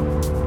you